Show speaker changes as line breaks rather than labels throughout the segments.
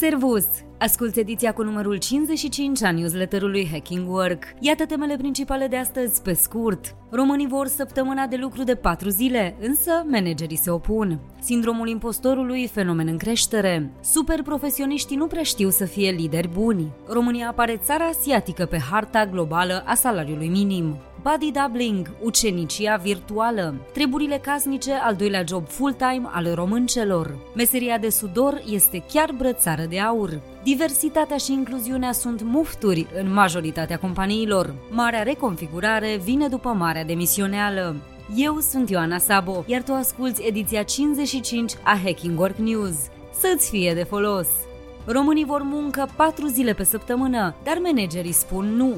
Servus! Asculți ediția cu numărul 55 a newsletterului Hacking Work. Iată temele principale de astăzi, pe scurt. Românii vor săptămâna de lucru de 4 zile, însă managerii se opun. Sindromul impostorului, fenomen în creștere. Super profesioniștii nu prea știu să fie lideri buni. România apare țara asiatică pe harta globală a salariului minim. Body doubling, ucenicia virtuală, treburile casnice, al doilea job full-time al româncelor. Meseria de sudor este chiar brățară de aur. Diversitatea și incluziunea sunt mufturi în majoritatea companiilor. Marea reconfigurare vine după marea demisioneală. Eu sunt Ioana Sabo, iar tu asculți ediția 55 a Hacking Work News. Să-ți fie de folos! Românii vor muncă 4 zile pe săptămână, dar managerii spun nu.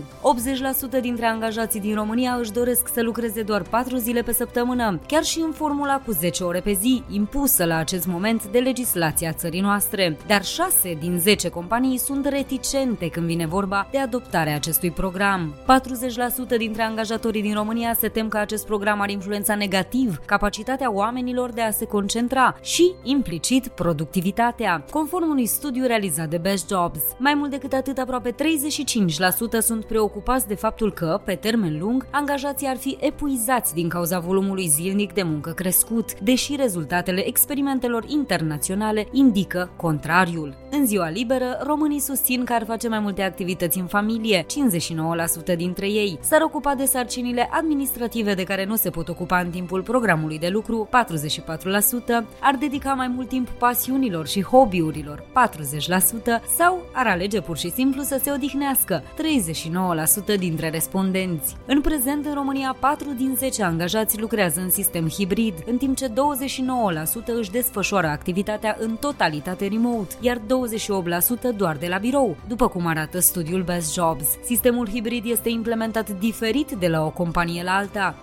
80% dintre angajații din România își doresc să lucreze doar 4 zile pe săptămână, chiar și în formula cu 10 ore pe zi, impusă la acest moment de legislația țării noastre. Dar 6 din 10 companii sunt reticente când vine vorba de adoptarea acestui program. 40% dintre angajatorii din România se tem că acest program ar influența negativ capacitatea oamenilor de a se concentra și, implicit, productivitatea. Conform unui studiu realizat de Best Jobs. Mai mult decât atât, aproape 35% sunt preocupați de faptul că, pe termen lung, angajații ar fi epuizați din cauza volumului zilnic de muncă crescut, deși rezultatele experimentelor internaționale indică contrariul. În ziua liberă, românii susțin că ar face mai multe activități în familie, 59% dintre ei. S-ar ocupa de sarcinile administrative de care nu se pot ocupa în timpul programului de lucru, 44%, ar dedica mai mult timp pasiunilor și hobby-urilor, 40% sau ar alege pur și simplu să se odihnească, 39% dintre respondenți. În prezent, în România, 4 din 10 angajați lucrează în sistem hibrid, în timp ce 29% își desfășoară activitatea în totalitate remote, iar 28% doar de la birou, după cum arată studiul Best Jobs. Sistemul hibrid este implementat diferit de la o companie la alta.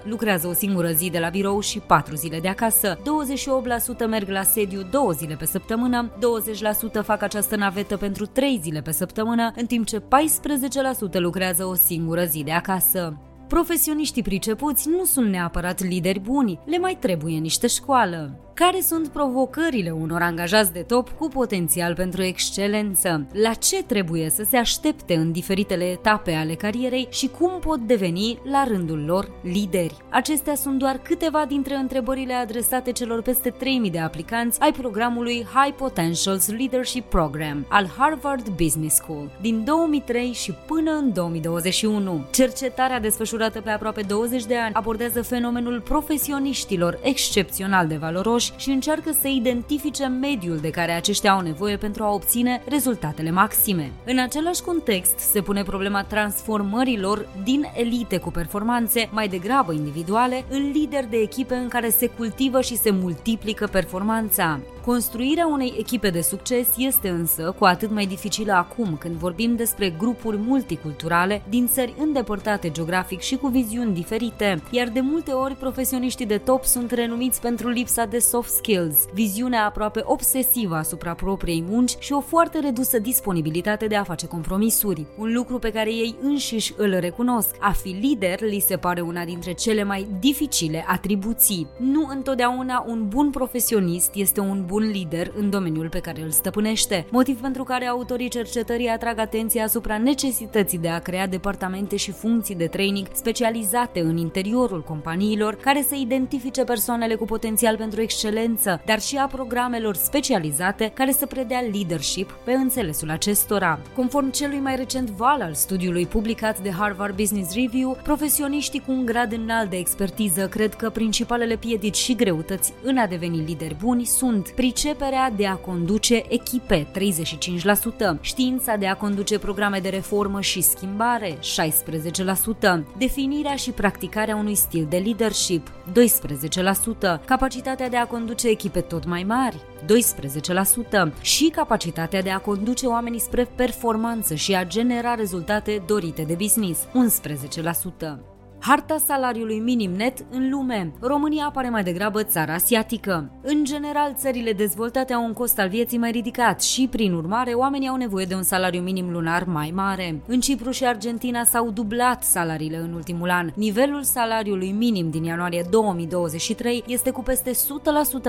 37% lucrează o singură zi de la birou și 4 zile de acasă, 28% merg la sediu 2 zile pe săptămână, 20% fac această navetă pentru 3 zile pe săptămână, în timp ce 14% lucrează o singură zi de acasă. Profesioniștii pricepuți nu sunt neapărat lideri buni, le mai trebuie niște școală care sunt provocările unor angajați de top cu potențial pentru excelență, la ce trebuie să se aștepte în diferitele etape ale carierei și cum pot deveni la rândul lor lideri. Acestea sunt doar câteva dintre întrebările adresate celor peste 3000 de aplicanți ai programului High Potentials Leadership Program al Harvard Business School din 2003 și până în 2021. Cercetarea desfășurată pe aproape 20 de ani abordează fenomenul profesioniștilor excepțional de valoroși și încearcă să identifice mediul de care aceștia au nevoie pentru a obține rezultatele maxime. În același context se pune problema transformărilor din elite cu performanțe mai degrabă individuale în lideri de echipe în care se cultivă și se multiplică performanța. Construirea unei echipe de succes este însă cu atât mai dificilă acum când vorbim despre grupuri multiculturale din țări îndepărtate geografic și cu viziuni diferite, iar de multe ori profesioniștii de top sunt renumiți pentru lipsa de soft skills, viziunea aproape obsesivă asupra propriei munci și o foarte redusă disponibilitate de a face compromisuri, un lucru pe care ei înșiși îl recunosc. A fi lider li se pare una dintre cele mai dificile atribuții. Nu întotdeauna un bun profesionist este un bun lider în domeniul pe care îl stăpânește, motiv pentru care autorii cercetării atrag atenția asupra necesității de a crea departamente și funcții de training specializate în interiorul companiilor care să identifice persoanele cu potențial pentru excelență, dar și a programelor specializate care să predea leadership pe înțelesul acestora. Conform celui mai recent val al studiului publicat de Harvard Business Review, profesioniștii cu un grad înalt de expertiză cred că principalele piedici și greutăți în a deveni lideri buni sunt priceperea de a conduce echipe 35%, știința de a conduce programe de reformă și schimbare 16%, definirea și practicarea unui stil de leadership 12%, capacitatea de a conduce echipe tot mai mari 12% și capacitatea de a conduce oamenii spre performanță și a genera rezultate dorite de business 11%. Harta salariului minim net în lume. România pare mai degrabă țara asiatică. În general, țările dezvoltate au un cost al vieții mai ridicat și, prin urmare, oamenii au nevoie de un salariu minim lunar mai mare. În Cipru și Argentina s-au dublat salariile în ultimul an. Nivelul salariului minim din ianuarie 2023 este cu peste 100%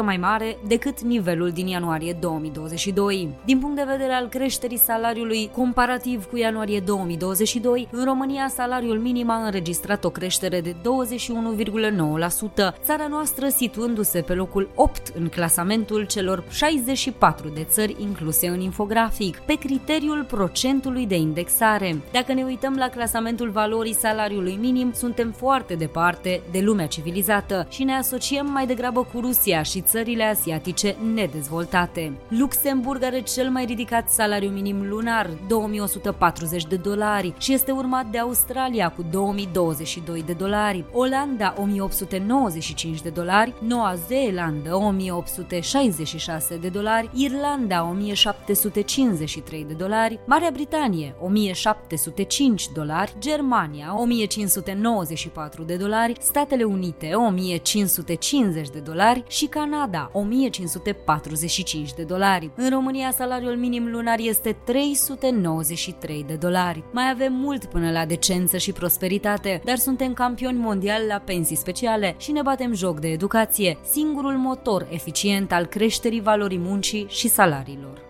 mai mare decât nivelul din ianuarie 2022. Din punct de vedere al creșterii salariului comparativ cu ianuarie 2022, în România salariul minim a înregistrat o creștere de 21,9%, țara noastră situându-se pe locul 8 în clasamentul celor 64 de țări incluse în infografic, pe criteriul procentului de indexare. Dacă ne uităm la clasamentul valorii salariului minim, suntem foarte departe de lumea civilizată și ne asociem mai degrabă cu Rusia și țările asiatice nedezvoltate. Luxemburg are cel mai ridicat salariu minim lunar, 2140 de dolari, și este urmat de Australia cu 2022 de dolari, Olanda 1895 de dolari, Noua Zeelandă 1866 de dolari, Irlanda 1753 de dolari, Marea Britanie 1705 dolari, Germania 1594 de dolari, Statele Unite 1550 de dolari și Canada 1545 de dolari. În România salariul minim lunar este 393 de dolari. Mai avem mult până la decență și prosperitate, dar suntem campioni mondiali la pensii speciale și ne batem joc de educație, singurul motor eficient al creșterii valorii muncii și salariilor.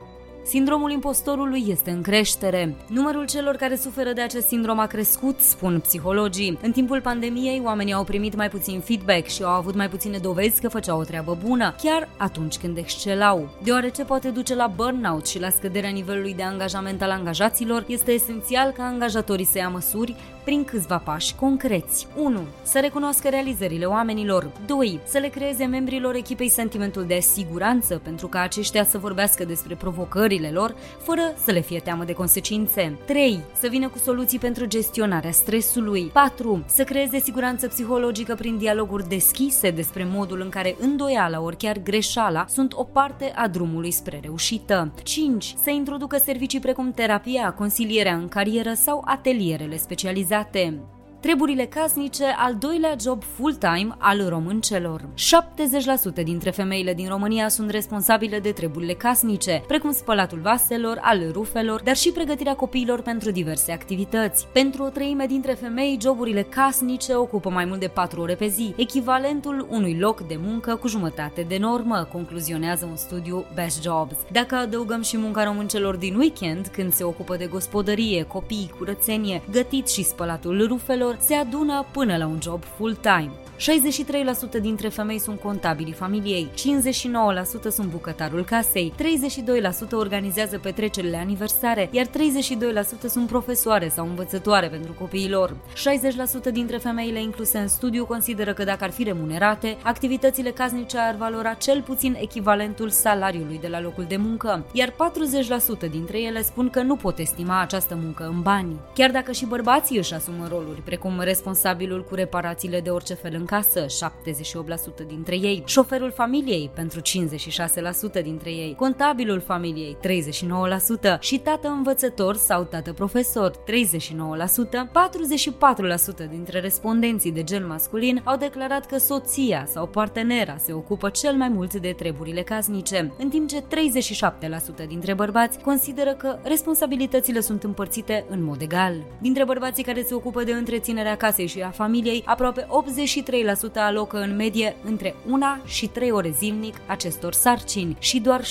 Sindromul impostorului este în creștere. Numărul celor care suferă de acest sindrom a crescut, spun psihologii. În timpul pandemiei, oamenii au primit mai puțin feedback și au avut mai puține dovezi că făceau o treabă bună, chiar atunci când excelau. Deoarece poate duce la burnout și la scăderea nivelului de angajament al angajaților, este esențial ca angajatorii să ia măsuri prin câțiva pași concreți. 1. Să recunoască realizările oamenilor. 2. Să le creeze membrilor echipei sentimentul de siguranță pentru ca aceștia să vorbească despre provocările lor fără să le fie teamă de consecințe. 3. Să vină cu soluții pentru gestionarea stresului. 4. Să creeze siguranță psihologică prin dialoguri deschise despre modul în care îndoiala ori chiar greșeala sunt o parte a drumului spre reușită. 5. Să introducă servicii precum terapia, consilierea în carieră sau atelierele specializate Zatem. Treburile casnice, al doilea job full-time al româncelor. 70% dintre femeile din România sunt responsabile de treburile casnice, precum spălatul vaselor, al rufelor, dar și pregătirea copiilor pentru diverse activități. Pentru o treime dintre femei, joburile casnice ocupă mai mult de 4 ore pe zi, echivalentul unui loc de muncă cu jumătate de normă, concluzionează un studiu Best Jobs. Dacă adăugăm și munca româncelor din weekend, când se ocupă de gospodărie, copii, curățenie, gătit și spălatul rufelor, se adună până la un job full-time. 63% dintre femei sunt contabili familiei, 59% sunt bucătarul casei, 32% organizează petrecerile aniversare, iar 32% sunt profesoare sau învățătoare pentru copiii lor. 60% dintre femeile incluse în studiu consideră că dacă ar fi remunerate, activitățile casnice ar valora cel puțin echivalentul salariului de la locul de muncă, iar 40% dintre ele spun că nu pot estima această muncă în bani. Chiar dacă și bărbații își asumă roluri, precum responsabilul cu reparațiile de orice fel în casă, 78% dintre ei, șoferul familiei pentru 56% dintre ei, contabilul familiei 39% și tată învățător sau tată profesor 39%, 44% dintre respondenții de gen masculin au declarat că soția sau partenera se ocupă cel mai mult de treburile casnice, în timp ce 37% dintre bărbați consideră că responsabilitățile sunt împărțite în mod egal. Dintre bărbații care se ocupă de întreținerea casei și a familiei, aproape 83 3% alocă în medie între 1 și 3 ore zilnic acestor sarcini și doar 17%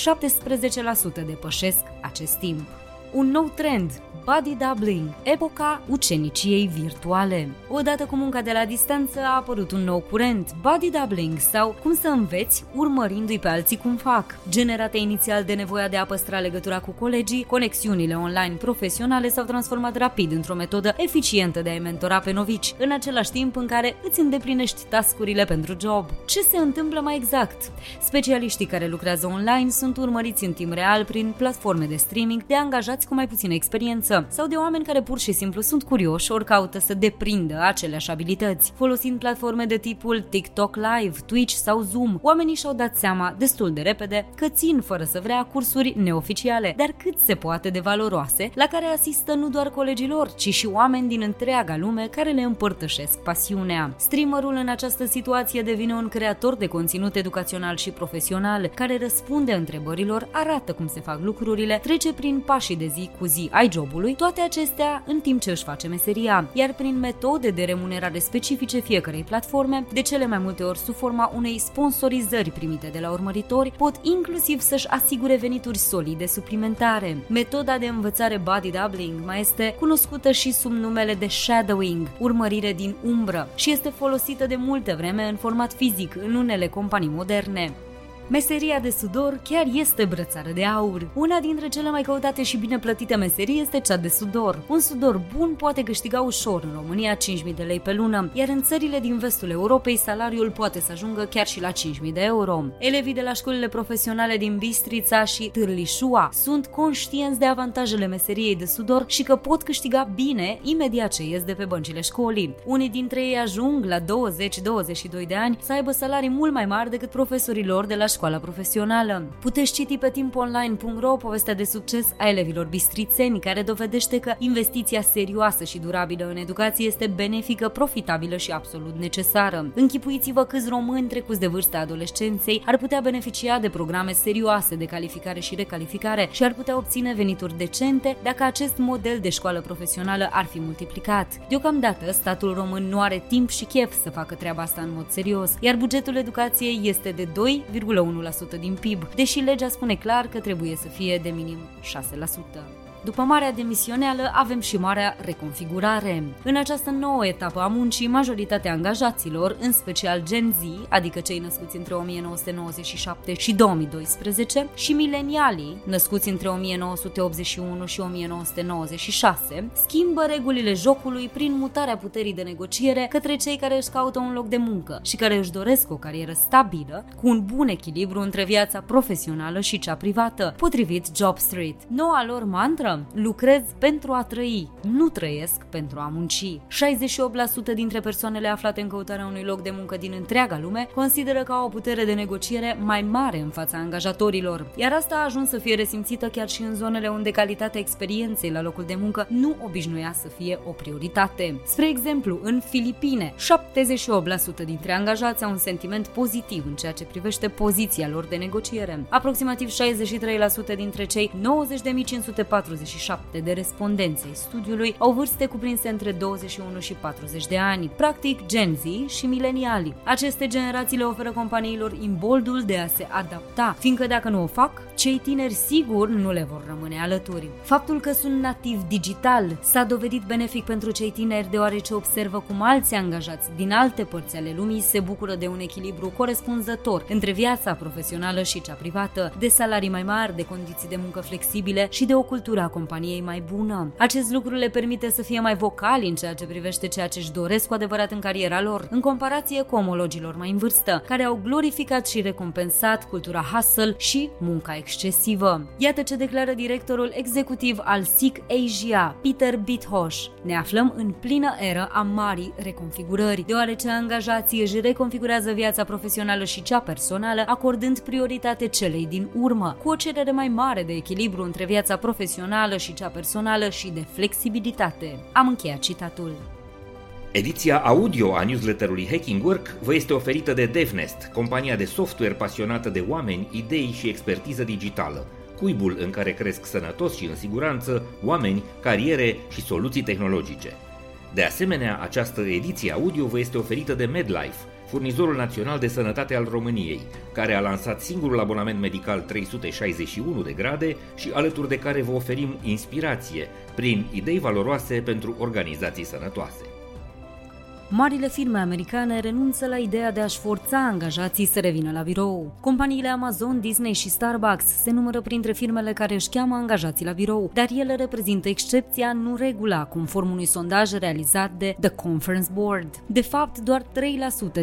depășesc acest timp. Un nou trend Body Doubling, epoca uceniciei virtuale. Odată cu munca de la distanță a apărut un nou curent, Body Doubling sau cum să înveți urmărindu-i pe alții cum fac. Generate inițial de nevoia de a păstra legătura cu colegii, conexiunile online profesionale s-au transformat rapid într-o metodă eficientă de a mentora pe novici, în același timp în care îți îndeplinești tascurile pentru job. Ce se întâmplă mai exact? Specialiștii care lucrează online sunt urmăriți în timp real prin platforme de streaming de angajați cu mai puțină experiență învață sau de oameni care pur și simplu sunt curioși ori caută să deprindă aceleași abilități. Folosind platforme de tipul TikTok Live, Twitch sau Zoom, oamenii și-au dat seama destul de repede că țin fără să vrea cursuri neoficiale, dar cât se poate de valoroase, la care asistă nu doar colegii lor, ci și oameni din întreaga lume care le împărtășesc pasiunea. Streamerul în această situație devine un creator de conținut educațional și profesional, care răspunde întrebărilor, arată cum se fac lucrurile, trece prin pașii de zi cu zi ai jobului, toate acestea în timp ce își face meseria, iar prin metode de remunerare specifice fiecarei platforme, de cele mai multe ori sub forma unei sponsorizări primite de la urmăritori, pot inclusiv să-și asigure venituri solide suplimentare. Metoda de învățare body doubling mai este cunoscută și sub numele de shadowing, urmărire din umbră, și este folosită de multe vreme în format fizic în unele companii moderne. Meseria de sudor chiar este brățară de aur. Una dintre cele mai căutate și bine plătite meserii este cea de sudor. Un sudor bun poate câștiga ușor în România 5.000 de lei pe lună, iar în țările din vestul Europei salariul poate să ajungă chiar și la 5.000 de euro. Elevii de la școlile profesionale din Bistrița și Târlișua sunt conștienți de avantajele meseriei de sudor și că pot câștiga bine imediat ce ies de pe băncile școlii. Unii dintre ei ajung la 20-22 de ani să aibă salarii mult mai mari decât profesorii lor de la școala profesională. Puteți citi pe timponline.ro povestea de succes a elevilor bistrițeni, care dovedește că investiția serioasă și durabilă în educație este benefică, profitabilă și absolut necesară. Închipuiți-vă câți români trecuți de vârsta adolescenței ar putea beneficia de programe serioase de calificare și recalificare și ar putea obține venituri decente dacă acest model de școală profesională ar fi multiplicat. Deocamdată, statul român nu are timp și chef să facă treaba asta în mod serios, iar bugetul educației este de 2,1% din PIB, deși legea spune clar că trebuie să fie de minim 6%. După marea demisioneală avem și marea reconfigurare. În această nouă etapă a muncii, majoritatea angajaților, în special Gen Z, adică cei născuți între 1997 și 2012, și milenialii, născuți între 1981 și 1996, schimbă regulile jocului prin mutarea puterii de negociere către cei care își caută un loc de muncă și care își doresc o carieră stabilă, cu un bun echilibru între viața profesională și cea privată, potrivit Job Street. Noua lor mantră lucrez pentru a trăi, nu trăiesc pentru a munci. 68% dintre persoanele aflate în căutarea unui loc de muncă din întreaga lume consideră că au o putere de negociere mai mare în fața angajatorilor, iar asta a ajuns să fie resimțită chiar și în zonele unde calitatea experienței la locul de muncă nu obișnuia să fie o prioritate. Spre exemplu, în Filipine, 78% dintre angajați au un sentiment pozitiv în ceea ce privește poziția lor de negociere. Aproximativ 63% dintre cei 90.540 47 de respondenți ai studiului au vârste cuprinse între 21 și 40 de ani, practic Gen Z și mileniali. Aceste generații le oferă companiilor imboldul de a se adapta, fiindcă dacă nu o fac, cei tineri sigur nu le vor rămâne alături. Faptul că sunt nativ digital s-a dovedit benefic pentru cei tineri deoarece observă cum alți angajați din alte părți ale lumii se bucură de un echilibru corespunzător între viața profesională și cea privată, de salarii mai mari, de condiții de muncă flexibile și de o cultură companiei mai bună. Acest lucru le permite să fie mai vocali în ceea ce privește ceea ce își doresc cu adevărat în cariera lor, în comparație cu omologilor mai în vârstă, care au glorificat și recompensat cultura hustle și munca excesivă. Iată ce declară directorul executiv al SIC Asia, Peter Bithosh. Ne aflăm în plină eră a marii reconfigurări, deoarece angajații își reconfigurează viața profesională și cea personală, acordând prioritate celei din urmă, cu o cerere mai mare de echilibru între viața profesională profesională și cea personală și de flexibilitate. Am încheiat citatul.
Ediția audio a newsletterului Hacking Work vă este oferită de DevNest, compania de software pasionată de oameni, idei și expertiză digitală, cuibul în care cresc sănătos și în siguranță oameni, cariere și soluții tehnologice. De asemenea, această ediție audio vă este oferită de MedLife, furnizorul național de sănătate al României, care a lansat singurul abonament medical 361 de grade și alături de care vă oferim inspirație prin idei valoroase pentru organizații sănătoase.
Marile firme americane renunță la ideea de a-și forța angajații să revină la birou. Companiile Amazon, Disney și Starbucks se numără printre firmele care își cheamă angajații la birou, dar ele reprezintă excepția, nu regula, conform unui sondaj realizat de The Conference Board. De fapt, doar 3%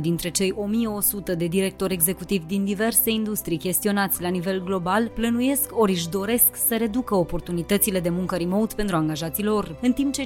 dintre cei 1100 de directori executivi din diverse industrii chestionați la nivel global plănuiesc ori își doresc să reducă oportunitățile de muncă remote pentru angajații lor, în timp ce 5%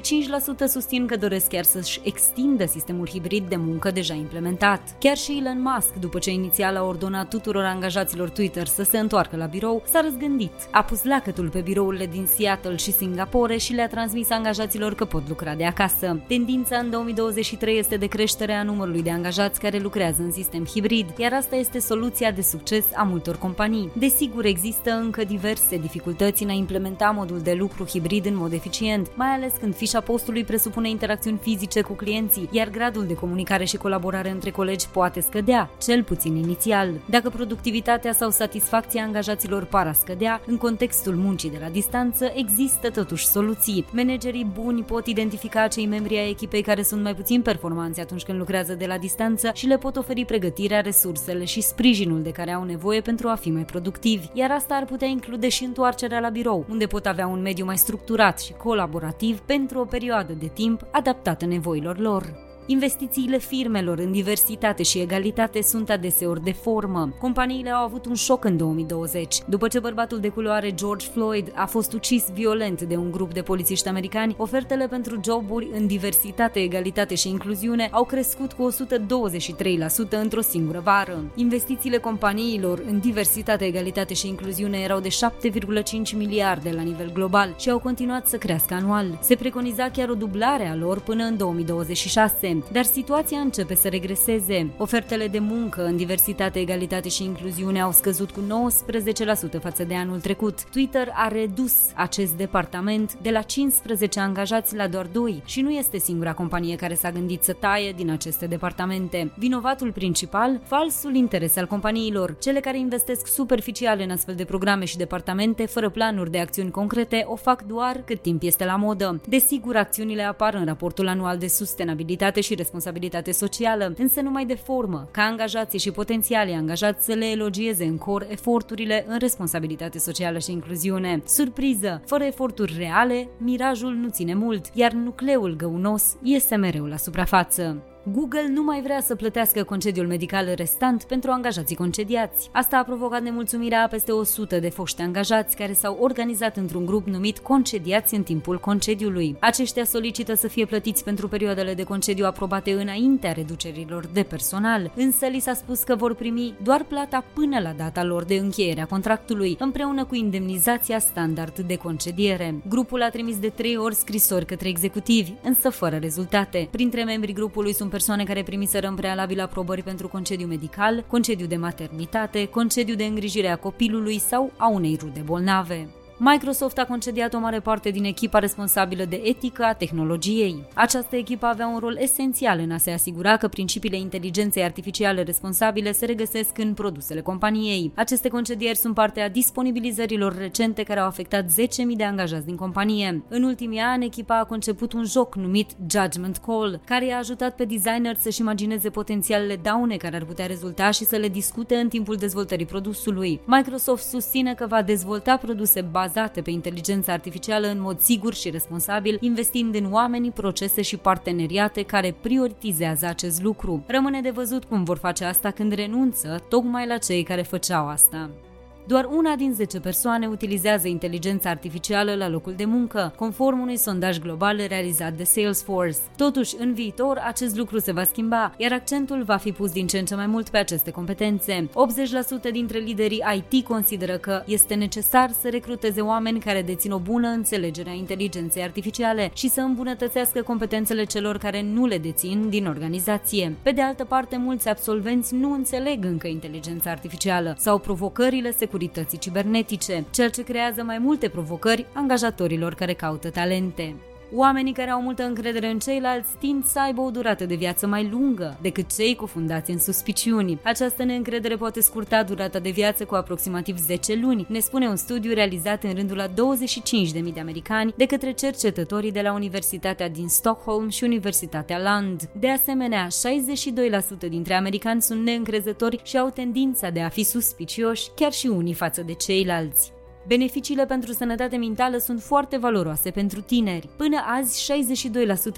susțin că doresc chiar să-și extindă sistemul hibrid de muncă deja implementat. Chiar și Elon Musk, după ce inițial a ordonat tuturor angajaților Twitter să se întoarcă la birou, s-a răzgândit. A pus lacătul pe birourile din Seattle și Singapore și le-a transmis angajaților că pot lucra de acasă. Tendința în 2023 este de creștere a numărului de angajați care lucrează în sistem hibrid, iar asta este soluția de succes a multor companii. Desigur, există încă diverse dificultăți în a implementa modul de lucru hibrid în mod eficient, mai ales când fișa postului presupune interacțiuni fizice cu clienții, iar gradul de comunicare și colaborare între colegi poate scădea, cel puțin inițial. Dacă productivitatea sau satisfacția angajaților par a scădea, în contextul muncii de la distanță există totuși soluții. Managerii buni pot identifica cei membri ai echipei care sunt mai puțin performanți atunci când lucrează de la distanță și le pot oferi pregătirea, resursele și sprijinul de care au nevoie pentru a fi mai productivi, iar asta ar putea include și întoarcerea la birou, unde pot avea un mediu mai structurat și colaborativ pentru o perioadă de timp adaptată nevoilor lor. Investițiile firmelor în diversitate și egalitate sunt adeseori de formă. Companiile au avut un șoc în 2020. După ce bărbatul de culoare George Floyd a fost ucis violent de un grup de polițiști americani, ofertele pentru joburi în diversitate, egalitate și incluziune au crescut cu 123% într-o singură vară. Investițiile companiilor în diversitate, egalitate și incluziune erau de 7,5 miliarde la nivel global și au continuat să crească anual. Se preconiza chiar o dublare a lor până în 2026 dar situația începe să regreseze. Ofertele de muncă în diversitate, egalitate și incluziune au scăzut cu 19% față de anul trecut. Twitter a redus acest departament de la 15 angajați la doar 2 și nu este singura companie care s-a gândit să taie din aceste departamente. Vinovatul principal, falsul interes al companiilor, cele care investesc superficial în astfel de programe și departamente fără planuri de acțiuni concrete, o fac doar cât timp este la modă. Desigur, acțiunile apar în raportul anual de sustenabilitate și responsabilitate socială, însă numai de formă, ca angajații și potențialii angajați să le elogieze în cor eforturile în responsabilitate socială și incluziune. Surpriză! Fără eforturi reale, mirajul nu ține mult, iar nucleul găunos iese mereu la suprafață. Google nu mai vrea să plătească concediul medical restant pentru angajații concediați. Asta a provocat nemulțumirea a peste 100 de foști angajați care s-au organizat într-un grup numit Concediați în timpul concediului. Aceștia solicită să fie plătiți pentru perioadele de concediu aprobate înaintea reducerilor de personal, însă li s-a spus că vor primi doar plata până la data lor de încheiere a contractului, împreună cu indemnizația standard de concediere. Grupul a trimis de trei ori scrisori către executivi, însă fără rezultate. Printre membrii grupului sunt persoane care primiseră în prealabil aprobări pentru concediu medical, concediu de maternitate, concediu de îngrijire a copilului sau a unei rude bolnave. Microsoft a concediat o mare parte din echipa responsabilă de etică a tehnologiei. Această echipă avea un rol esențial în a se asigura că principiile inteligenței artificiale responsabile se regăsesc în produsele companiei. Aceste concedieri sunt parte a disponibilizărilor recente care au afectat 10.000 de angajați din companie. În ultimii ani, echipa a conceput un joc numit Judgment Call, care i-a ajutat pe designer să-și imagineze potențialele daune care ar putea rezulta și să le discute în timpul dezvoltării produsului. Microsoft susține că va dezvolta produse bazate bazate pe inteligența artificială în mod sigur și responsabil, investind în oameni, procese și parteneriate care prioritizează acest lucru. Rămâne de văzut cum vor face asta când renunță tocmai la cei care făceau asta. Doar una din 10 persoane utilizează inteligența artificială la locul de muncă, conform unui sondaj global realizat de Salesforce. Totuși, în viitor, acest lucru se va schimba, iar accentul va fi pus din ce în ce mai mult pe aceste competențe. 80% dintre liderii IT consideră că este necesar să recruteze oameni care dețin o bună înțelegere a inteligenței artificiale și să îmbunătățească competențele celor care nu le dețin din organizație. Pe de altă parte, mulți absolvenți nu înțeleg încă inteligența artificială sau provocările se securității cibernetice, ceea ce creează mai multe provocări angajatorilor care caută talente. Oamenii care au multă încredere în ceilalți tind să aibă o durată de viață mai lungă decât cei cufundați în suspiciuni. Această neîncredere poate scurta durata de viață cu aproximativ 10 luni, ne spune un studiu realizat în rândul a 25.000 de americani de către cercetătorii de la Universitatea din Stockholm și Universitatea Land. De asemenea, 62% dintre americani sunt neîncrezători și au tendința de a fi suspicioși, chiar și unii față de ceilalți. Beneficiile pentru sănătate mentală sunt foarte valoroase pentru tineri. Până azi,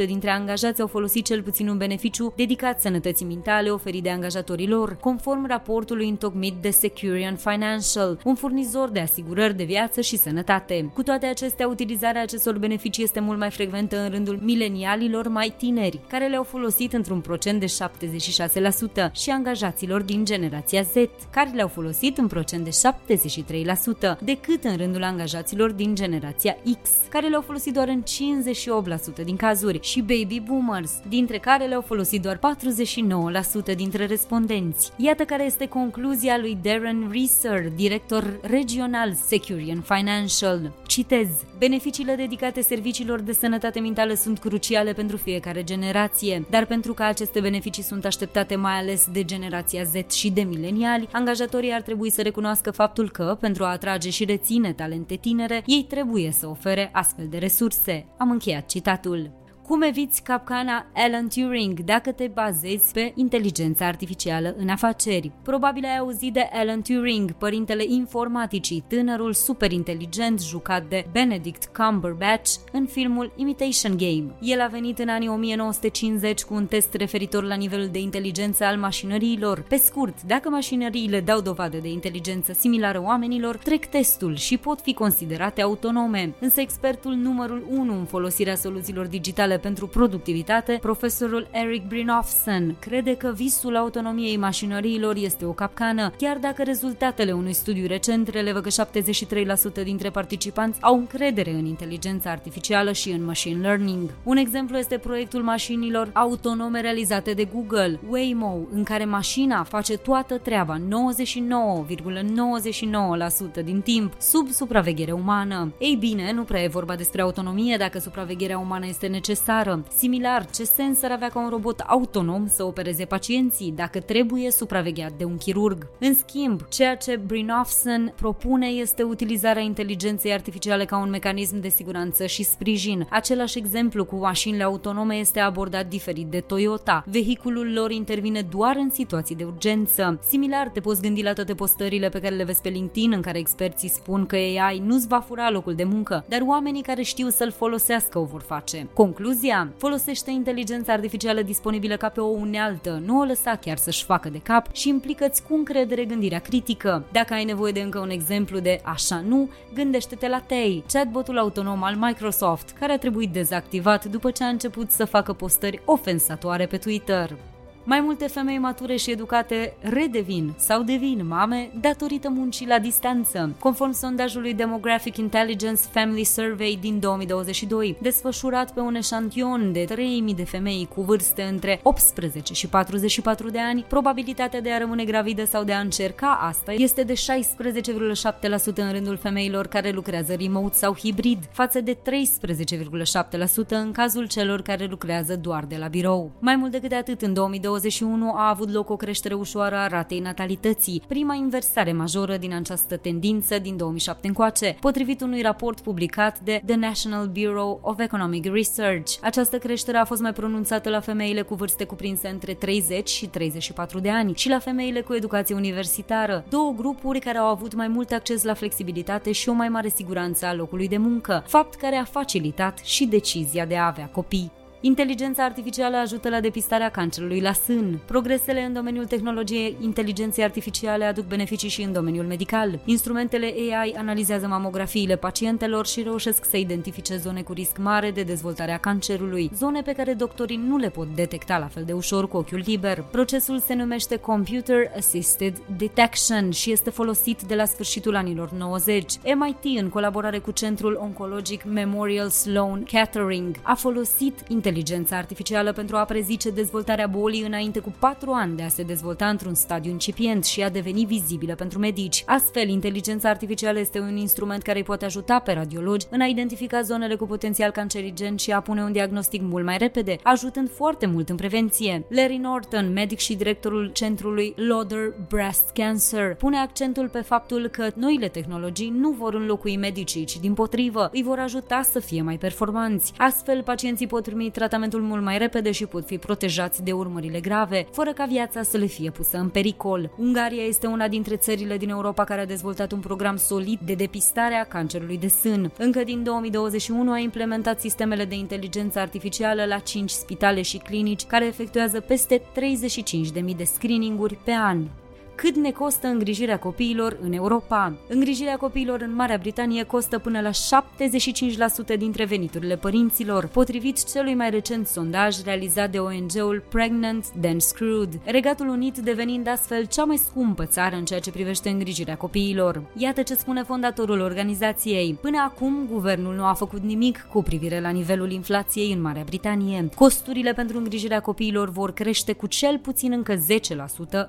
62% dintre angajați au folosit cel puțin un beneficiu dedicat sănătății mentale oferit de angajatorii lor, conform raportului întocmit de Securian Financial, un furnizor de asigurări de viață și sănătate. Cu toate acestea, utilizarea acestor beneficii este mult mai frecventă în rândul milenialilor mai tineri, care le-au folosit într-un procent de 76% și angajaților din generația Z, care le-au folosit în procent de 73%, decât decât în rândul angajaților din generația X, care le-au folosit doar în 58% din cazuri, și baby boomers, dintre care le-au folosit doar 49% dintre respondenți. Iată care este concluzia lui Darren Reeser, director regional Securian Financial. Citez, beneficiile dedicate serviciilor de sănătate mentală sunt cruciale pentru fiecare generație, dar pentru că aceste beneficii sunt așteptate mai ales de generația Z și de mileniali, angajatorii ar trebui să recunoască faptul că, pentru a atrage și reține reține talente tinere, ei trebuie să ofere astfel de resurse. Am încheiat citatul. Cum eviți capcana Alan Turing dacă te bazezi pe inteligența artificială în afaceri? Probabil ai auzit de Alan Turing, părintele informaticii, tânărul superinteligent jucat de Benedict Cumberbatch în filmul Imitation Game. El a venit în anii 1950 cu un test referitor la nivelul de inteligență al mașinăriilor. Pe scurt, dacă mașinăriile dau dovadă de inteligență similară oamenilor, trec testul și pot fi considerate autonome. Însă expertul numărul 1 în folosirea soluțiilor digitale mondiale pentru productivitate, profesorul Eric Brynolfsson crede că visul autonomiei mașinăriilor este o capcană, chiar dacă rezultatele unui studiu recent relevă că 73% dintre participanți au încredere în inteligența artificială și în machine learning. Un exemplu este proiectul mașinilor autonome realizate de Google, Waymo, în care mașina face toată treaba 99,99% din timp sub supraveghere umană. Ei bine, nu prea e vorba despre autonomie dacă supravegherea umană este necesară necesară. Similar, ce sens ar avea ca un robot autonom să opereze pacienții dacă trebuie supravegheat de un chirurg? În schimb, ceea ce Brynolfsson propune este utilizarea inteligenței artificiale ca un mecanism de siguranță și sprijin. Același exemplu cu mașinile autonome este abordat diferit de Toyota. Vehiculul lor intervine doar în situații de urgență. Similar, te poți gândi la toate postările pe care le vezi pe LinkedIn în care experții spun că AI nu-ți va fura locul de muncă, dar oamenii care știu să-l folosească o vor face. Concluzia Concluzia? Folosește inteligența artificială disponibilă ca pe o unealtă, nu o lăsa chiar să-și facă de cap și implică-ți cu încredere gândirea critică. Dacă ai nevoie de încă un exemplu de așa nu, gândește-te la Tei, chatbotul autonom al Microsoft, care a trebuit dezactivat după ce a început să facă postări ofensatoare pe Twitter. Mai multe femei mature și educate redevin sau devin mame datorită muncii la distanță, conform sondajului Demographic Intelligence Family Survey din 2022, desfășurat pe un eșantion de 3000 de femei cu vârste între 18 și 44 de ani, probabilitatea de a rămâne gravidă sau de a încerca asta este de 16,7% în rândul femeilor care lucrează remote sau hibrid, față de 13,7% în cazul celor care lucrează doar de la birou. Mai mult decât atât, în 2020 2021 a avut loc o creștere ușoară a ratei natalității, prima inversare majoră din această tendință din 2007 încoace, potrivit unui raport publicat de The National Bureau of Economic Research. Această creștere a fost mai pronunțată la femeile cu vârste cuprinse între 30 și 34 de ani și la femeile cu educație universitară, două grupuri care au avut mai mult acces la flexibilitate și o mai mare siguranță a locului de muncă, fapt care a facilitat și decizia de a avea copii. Inteligența artificială ajută la depistarea cancerului la sân. Progresele în domeniul tehnologiei inteligenței artificiale aduc beneficii și în domeniul medical. Instrumentele AI analizează mamografiile pacientelor și reușesc să identifice zone cu risc mare de dezvoltare a cancerului, zone pe care doctorii nu le pot detecta la fel de ușor cu ochiul liber. Procesul se numește Computer Assisted Detection și este folosit de la sfârșitul anilor 90. MIT, în colaborare cu Centrul Oncologic Memorial Sloan Kettering, a folosit inteligența inteligența artificială pentru a prezice dezvoltarea bolii înainte cu patru ani de a se dezvolta într-un stadiu incipient și a deveni vizibilă pentru medici. Astfel, inteligența artificială este un instrument care îi poate ajuta pe radiologi în a identifica zonele cu potențial cancerigen și a pune un diagnostic mult mai repede, ajutând foarte mult în prevenție. Larry Norton, medic și directorul centrului Lauder Breast Cancer, pune accentul pe faptul că noile tehnologii nu vor înlocui medicii, ci din potrivă îi vor ajuta să fie mai performanți. Astfel, pacienții pot primi tratamentul mult mai repede și pot fi protejați de urmările grave, fără ca viața să le fie pusă în pericol. Ungaria este una dintre țările din Europa care a dezvoltat un program solid de depistare a cancerului de sân. Încă din 2021 a implementat sistemele de inteligență artificială la 5 spitale și clinici care efectuează peste 35.000 de screeninguri pe an cât ne costă îngrijirea copiilor în Europa. Îngrijirea copiilor în Marea Britanie costă până la 75% dintre veniturile părinților, potrivit celui mai recent sondaj realizat de ONG-ul Pregnant Then Screwed, Regatul Unit devenind astfel cea mai scumpă țară în ceea ce privește îngrijirea copiilor. Iată ce spune fondatorul organizației. Până acum, guvernul nu a făcut nimic cu privire la nivelul inflației în Marea Britanie. Costurile pentru îngrijirea copiilor vor crește cu cel puțin încă 10%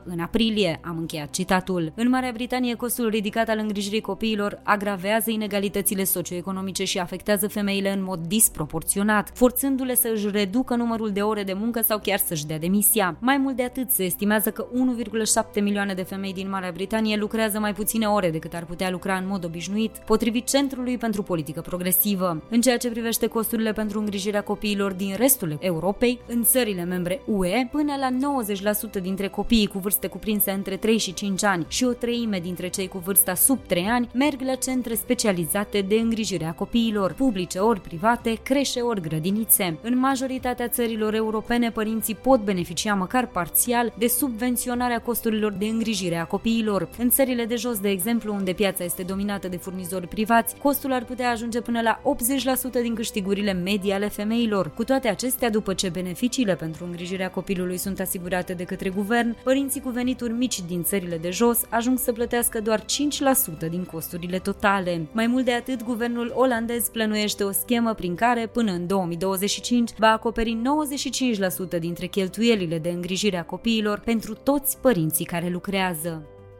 în aprilie, am încheiat citatul. În Marea Britanie, costul ridicat al îngrijirii copiilor agravează inegalitățile socioeconomice și afectează femeile în mod disproporționat, forțându-le să își reducă numărul de ore de muncă sau chiar să-și dea demisia. Mai mult de atât, se estimează că 1,7 milioane de femei din Marea Britanie lucrează mai puține ore decât ar putea lucra în mod obișnuit, potrivit Centrului pentru Politică Progresivă. În ceea ce privește costurile pentru îngrijirea copiilor din restul Europei, în țările membre UE, până la 90% dintre copiii cu vârste cuprinse între 3 și 5 ani și o treime dintre cei cu vârsta sub 3 ani merg la centre specializate de îngrijire a copiilor, publice ori private, creșe ori grădinițe. În majoritatea țărilor europene, părinții pot beneficia măcar parțial de subvenționarea costurilor de îngrijire a copiilor. În țările de jos, de exemplu, unde piața este dominată de furnizori privați, costul ar putea ajunge până la 80% din câștigurile medii ale femeilor. Cu toate acestea, după ce beneficiile pentru îngrijirea copilului sunt asigurate de către guvern, părinții cu venituri mici din țările de jos ajung să plătească doar 5% din costurile totale. Mai mult de atât, guvernul olandez plănuiește o schemă prin care, până în 2025, va acoperi 95% dintre cheltuielile de îngrijire a copiilor pentru toți părinții care lucrează.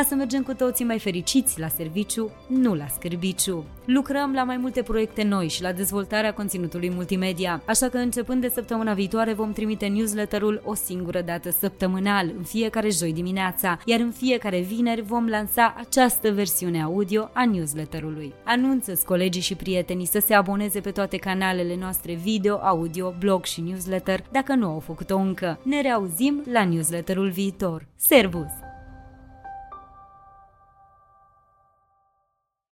ca să mergem cu toții mai fericiți la serviciu, nu la scârbiciu. Lucrăm la mai multe proiecte noi și la dezvoltarea conținutului multimedia, așa că începând de săptămâna viitoare vom trimite newsletterul o singură dată săptămânal, în fiecare joi dimineața, iar în fiecare vineri vom lansa această versiune audio a newsletterului. Anunță-ți colegii și prietenii să se aboneze pe toate canalele noastre video, audio, blog și newsletter dacă nu au făcut-o încă. Ne reauzim la newsletterul viitor. Servus!